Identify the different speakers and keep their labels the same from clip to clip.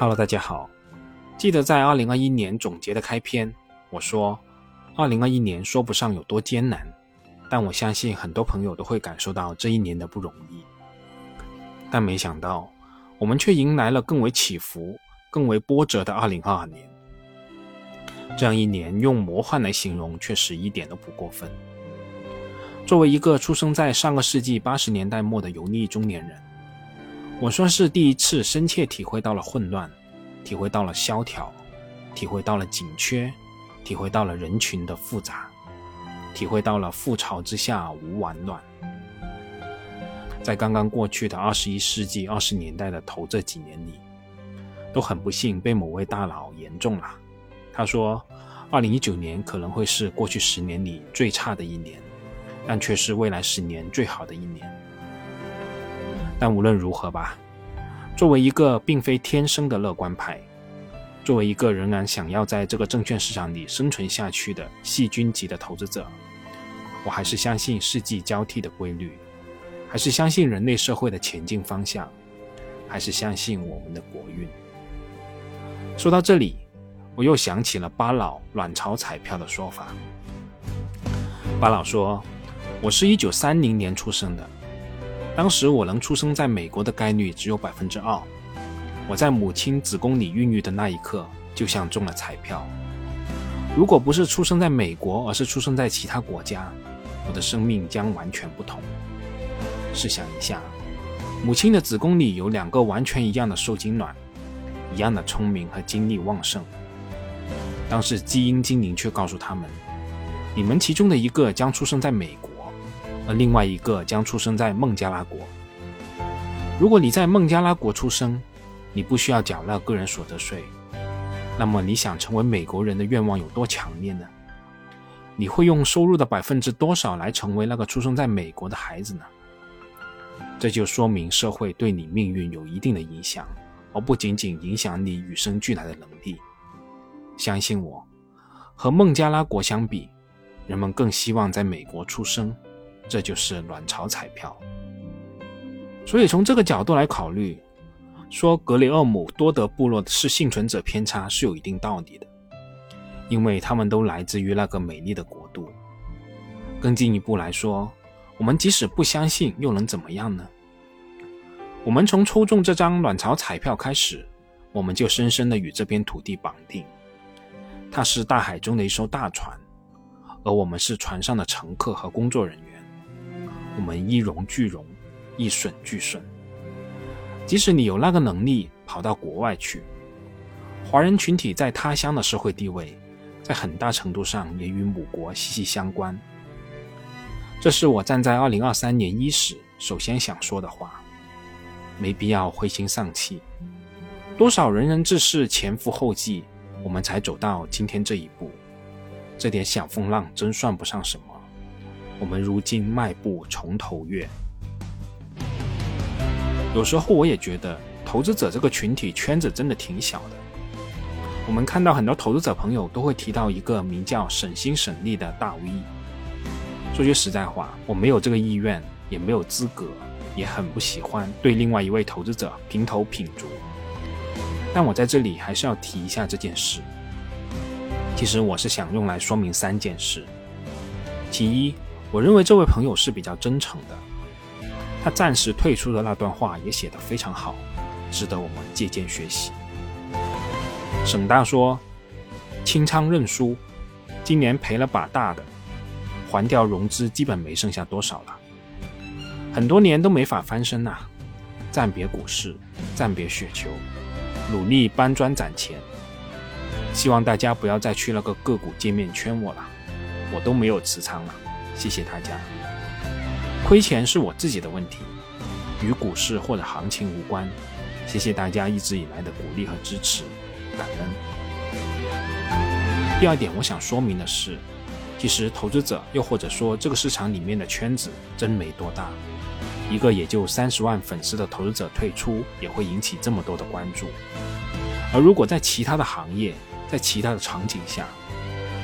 Speaker 1: Hello，大家好。记得在二零二一年总结的开篇，我说，二零二一年说不上有多艰难，但我相信很多朋友都会感受到这一年的不容易。但没想到，我们却迎来了更为起伏、更为波折的二零二二年。这样一年，用魔幻来形容，确实一点都不过分。作为一个出生在上个世纪八十年代末的油腻中年人，我算是第一次深切体会到了混乱，体会到了萧条，体会到了紧缺，体会到了人群的复杂，体会到了覆巢之下无完卵。在刚刚过去的二十一世纪二十年代的头这几年里，都很不幸被某位大佬言中了。他说，二零一九年可能会是过去十年里最差的一年，但却是未来十年最好的一年。但无论如何吧，作为一个并非天生的乐观派，作为一个仍然想要在这个证券市场里生存下去的细菌级的投资者，我还是相信世纪交替的规律。还是相信人类社会的前进方向，还是相信我们的国运。说到这里，我又想起了巴老卵巢彩票的说法。巴老说：“我是一九三零年出生的，当时我能出生在美国的概率只有百分之二。我在母亲子宫里孕育的那一刻，就像中了彩票。如果不是出生在美国，而是出生在其他国家，我的生命将完全不同。”试想一下，母亲的子宫里有两个完全一样的受精卵，一样的聪明和精力旺盛。当时基因精灵却告诉他们：“你们其中的一个将出生在美国，而另外一个将出生在孟加拉国。如果你在孟加拉国出生，你不需要缴纳个人所得税。那么你想成为美国人的愿望有多强烈呢？你会用收入的百分之多少来成为那个出生在美国的孩子呢？”这就说明社会对你命运有一定的影响，而不仅仅影响你与生俱来的能力。相信我，和孟加拉国相比，人们更希望在美国出生，这就是卵巢彩票。所以从这个角度来考虑，说格雷厄姆多德部落是幸存者偏差是有一定道理的，因为他们都来自于那个美丽的国度。更进一步来说。我们即使不相信，又能怎么样呢？我们从抽中这张卵巢彩票开始，我们就深深的与这片土地绑定。它是大海中的一艘大船，而我们是船上的乘客和工作人员。我们一荣俱荣，一损俱损。即使你有那个能力跑到国外去，华人群体在他乡的社会地位，在很大程度上也与母国息息相关。这是我站在二零二三年伊始首先想说的话，没必要灰心丧气。多少仁人志士前赴后继，我们才走到今天这一步。这点小风浪真算不上什么。我们如今迈步重头越。有时候我也觉得，投资者这个群体圈子真的挺小的。我们看到很多投资者朋友都会提到一个名叫省心省力的大 V。说句实在话，我没有这个意愿，也没有资格，也很不喜欢对另外一位投资者评头品足。但我在这里还是要提一下这件事。其实我是想用来说明三件事。其一，我认为这位朋友是比较真诚的，他暂时退出的那段话也写得非常好，值得我们借鉴学习。沈大说：“清仓认输，今年赔了把大的。”还掉融资，基本没剩下多少了，很多年都没法翻身呐。暂别股市，暂别雪球，努力搬砖攒钱。希望大家不要再去那个个股界面圈我了，我都没有持仓了。谢谢大家，亏钱是我自己的问题，与股市或者行情无关。谢谢大家一直以来的鼓励和支持，感恩。第二点，我想说明的是。其实，投资者又或者说这个市场里面的圈子真没多大，一个也就三十万粉丝的投资者退出，也会引起这么多的关注。而如果在其他的行业，在其他的场景下，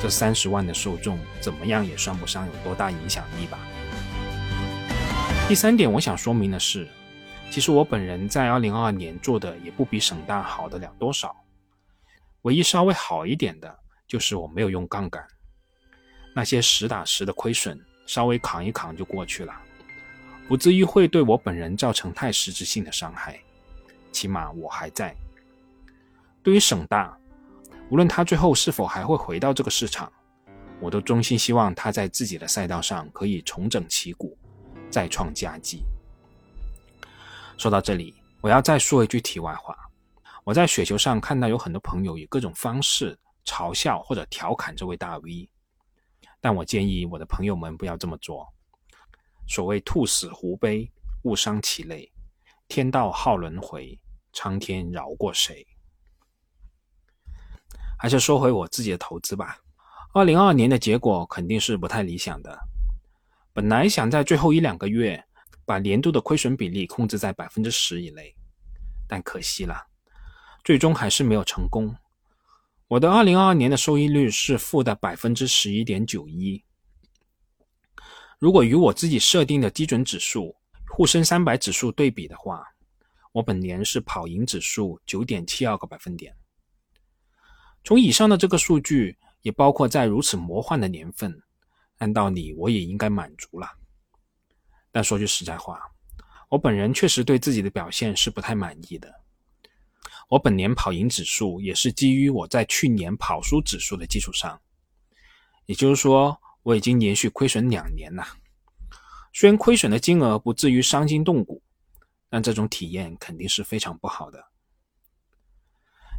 Speaker 1: 这三十万的受众怎么样也算不上有多大影响力吧。第三点，我想说明的是，其实我本人在二零二二年做的也不比省大好得了多少，唯一稍微好一点的就是我没有用杠杆，那些实打实的亏损稍微扛一扛就过去了，不至于会对我本人造成太实质性的伤害，起码我还在。对于省大，无论他最后是否还会回到这个市场，我都衷心希望他在自己的赛道上可以重整旗鼓，再创佳绩。说到这里，我要再说一句题外话。我在雪球上看到有很多朋友以各种方式嘲笑或者调侃这位大 V，但我建议我的朋友们不要这么做。所谓兔死狐悲，物伤其类，天道好轮回，苍天饶过谁？还是说回我自己的投资吧。二零二二年的结果肯定是不太理想的。本来想在最后一两个月。把年度的亏损比例控制在百分之十以内，但可惜了，最终还是没有成功。我的二零二二年的收益率是负的百分之十一点九一。如果与我自己设定的基准指数沪深三百指数对比的话，我本年是跑赢指数九点七二个百分点。从以上的这个数据，也包括在如此魔幻的年份，按道理我也应该满足了。但说句实在话，我本人确实对自己的表现是不太满意的。我本年跑赢指数也是基于我在去年跑输指数的基础上，也就是说，我已经连续亏损两年了。虽然亏损的金额不至于伤筋动骨，但这种体验肯定是非常不好的。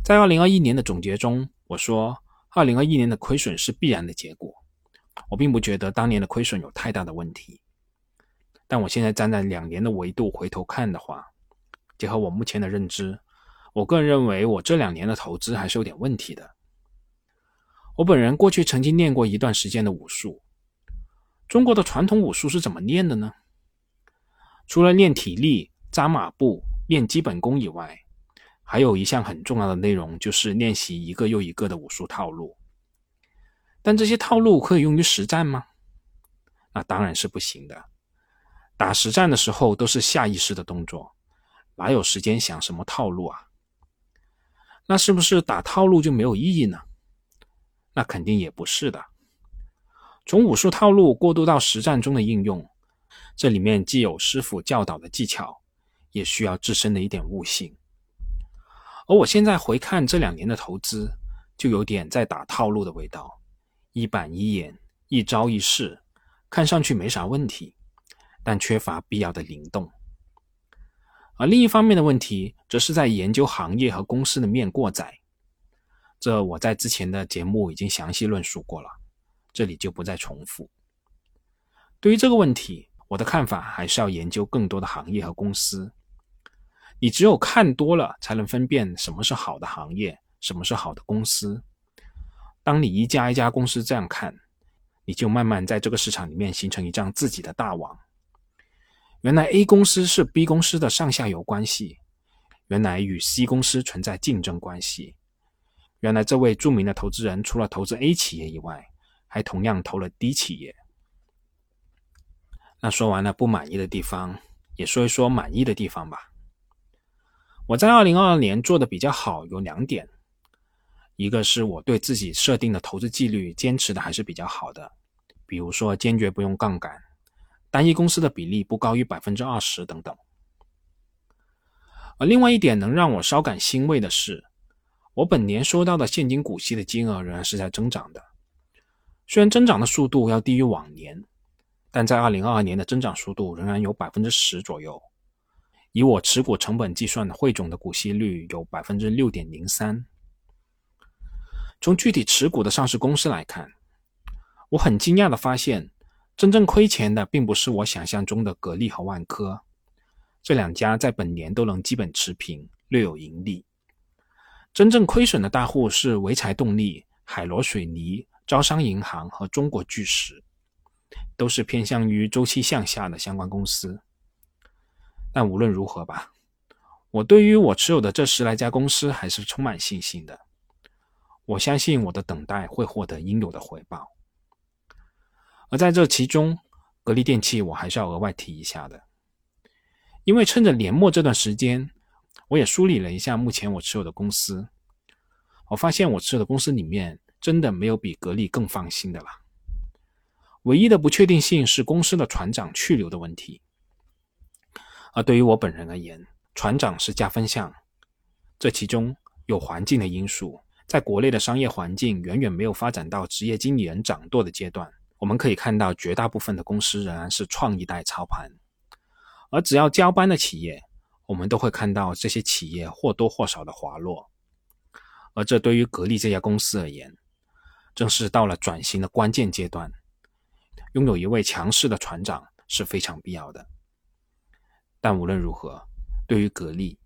Speaker 1: 在二零二一年的总结中，我说，二零二一年的亏损是必然的结果。我并不觉得当年的亏损有太大的问题。但我现在站在两年的维度回头看的话，结合我目前的认知，我个人认为我这两年的投资还是有点问题的。我本人过去曾经练过一段时间的武术，中国的传统武术是怎么练的呢？除了练体力、扎马步、练基本功以外，还有一项很重要的内容就是练习一个又一个的武术套路。但这些套路可以用于实战吗？那当然是不行的。打实战的时候都是下意识的动作，哪有时间想什么套路啊？那是不是打套路就没有意义呢？那肯定也不是的。从武术套路过渡到实战中的应用，这里面既有师傅教导的技巧，也需要自身的一点悟性。而我现在回看这两年的投资，就有点在打套路的味道，一板一眼，一招一式，看上去没啥问题。但缺乏必要的灵动，而另一方面的问题，则是在研究行业和公司的面过窄。这我在之前的节目已经详细论述过了，这里就不再重复。对于这个问题，我的看法还是要研究更多的行业和公司。你只有看多了，才能分辨什么是好的行业，什么是好的公司。当你一家一家公司这样看，你就慢慢在这个市场里面形成一张自己的大网。原来 A 公司是 B 公司的上下游关系，原来与 C 公司存在竞争关系，原来这位著名的投资人除了投资 A 企业以外，还同样投了 D 企业。那说完了不满意的地方，也说一说满意的地方吧。我在二零二二年做的比较好有两点，一个是我对自己设定的投资纪律坚持的还是比较好的，比如说坚决不用杠杆。单一公司的比例不高于百分之二十等等。而另外一点能让我稍感欣慰的是，我本年收到的现金股息的金额仍然是在增长的。虽然增长的速度要低于往年，但在二零二二年的增长速度仍然有百分之十左右。以我持股成本计算汇总的股息率有百分之六点零三。从具体持股的上市公司来看，我很惊讶的发现。真正亏钱的并不是我想象中的格力和万科，这两家在本年都能基本持平，略有盈利。真正亏损的大户是潍柴动力、海螺水泥、招商银行和中国巨石，都是偏向于周期向下的相关公司。但无论如何吧，我对于我持有的这十来家公司还是充满信心的。我相信我的等待会获得应有的回报。而在这其中，格力电器我还是要额外提一下的，因为趁着年末这段时间，我也梳理了一下目前我持有的公司，我发现我持有的公司里面真的没有比格力更放心的了。唯一的不确定性是公司的船长去留的问题。而对于我本人而言，船长是加分项，这其中有环境的因素。在国内的商业环境远远没有发展到职业经理人掌舵的阶段，我们可以看到绝大部分的公司仍然是创一代操盘。而只要交班的企业，我们都会看到这些企业或多或少的滑落。而这对于格力这家公司而言，正是到了转型的关键阶段，拥有一位强势的船长是非常必要的。但无论如何，对于格力，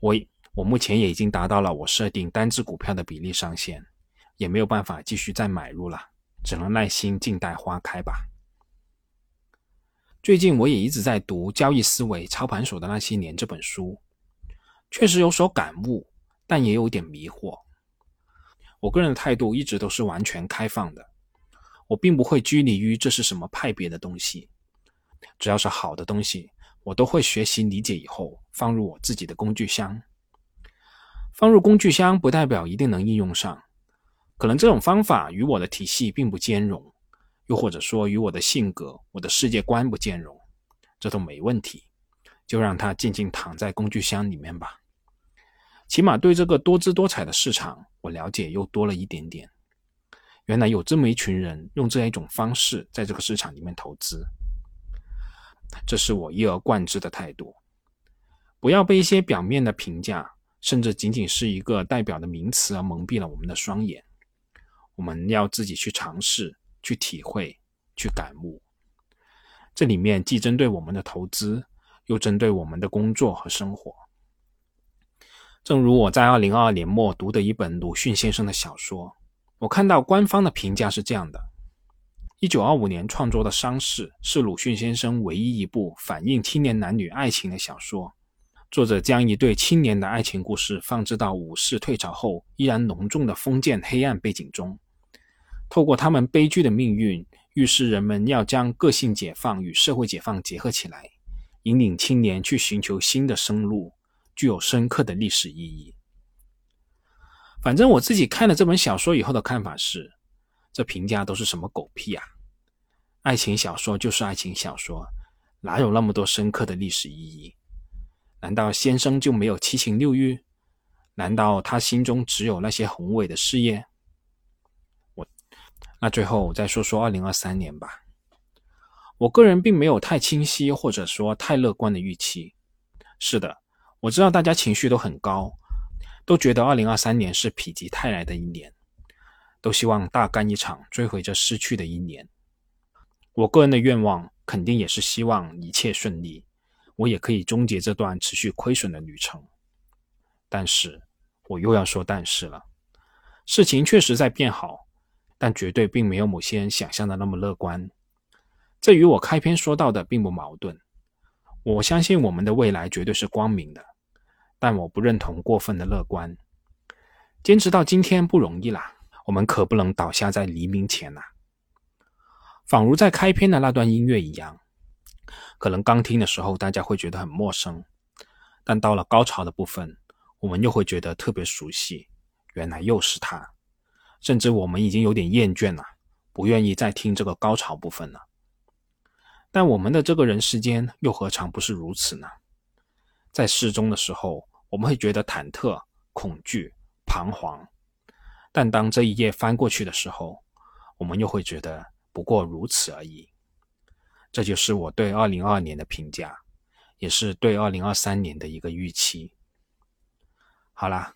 Speaker 1: 我。我目前也已经达到了我设定单只股票的比例上限，也没有办法继续再买入了，只能耐心静待花开吧。最近我也一直在读《交易思维：操盘手的那些年》这本书，确实有所感悟，但也有点迷惑。我个人的态度一直都是完全开放的，我并不会拘泥于这是什么派别的东西，只要是好的东西，我都会学习理解以后放入我自己的工具箱。放入工具箱不代表一定能应用上，可能这种方法与我的体系并不兼容，又或者说与我的性格、我的世界观不兼容，这都没问题，就让它静静躺在工具箱里面吧。起码对这个多姿多彩的市场，我了解又多了一点点。原来有这么一群人用这样一种方式在这个市场里面投资，这是我一而贯之的态度。不要被一些表面的评价。甚至仅仅是一个代表的名词而蒙蔽了我们的双眼。我们要自己去尝试、去体会、去感悟。这里面既针对我们的投资，又针对我们的工作和生活。正如我在二零二二年末读的一本鲁迅先生的小说，我看到官方的评价是这样的：一九二五年创作的《伤逝》是鲁迅先生唯一一部反映青年男女爱情的小说。作者将一对青年的爱情故事放置到武士退朝后依然浓重的封建黑暗背景中，透过他们悲剧的命运，预示人们要将个性解放与社会解放结合起来，引领青年去寻求新的生路，具有深刻的历史意义。反正我自己看了这本小说以后的看法是，这评价都是什么狗屁啊！爱情小说就是爱情小说，哪有那么多深刻的历史意义？难道先生就没有七情六欲？难道他心中只有那些宏伟的事业？我那最后我再说说二零二三年吧。我个人并没有太清晰或者说太乐观的预期。是的，我知道大家情绪都很高，都觉得二零二三年是否极泰来的一年，都希望大干一场，追回这失去的一年。我个人的愿望肯定也是希望一切顺利。我也可以终结这段持续亏损的旅程，但是我又要说但是了。事情确实在变好，但绝对并没有某些人想象的那么乐观。这与我开篇说到的并不矛盾。我相信我们的未来绝对是光明的，但我不认同过分的乐观。坚持到今天不容易啦，我们可不能倒下在黎明前呐。仿如在开篇的那段音乐一样。可能刚听的时候，大家会觉得很陌生，但到了高潮的部分，我们又会觉得特别熟悉。原来又是他，甚至我们已经有点厌倦了，不愿意再听这个高潮部分了。但我们的这个人世间又何尝不是如此呢？在适中的时候，我们会觉得忐忑、恐惧、彷徨，但当这一页翻过去的时候，我们又会觉得不过如此而已。这就是我对二零二二年的评价，也是对二零二三年的一个预期。好啦，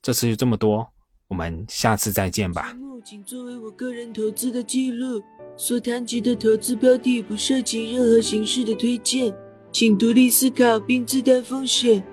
Speaker 1: 这次就这么多，我们下次再见吧。
Speaker 2: 仅作为我个人投资的记录，所谈及的投资标的不涉及任何形式的推荐，请独立思考并自担风险。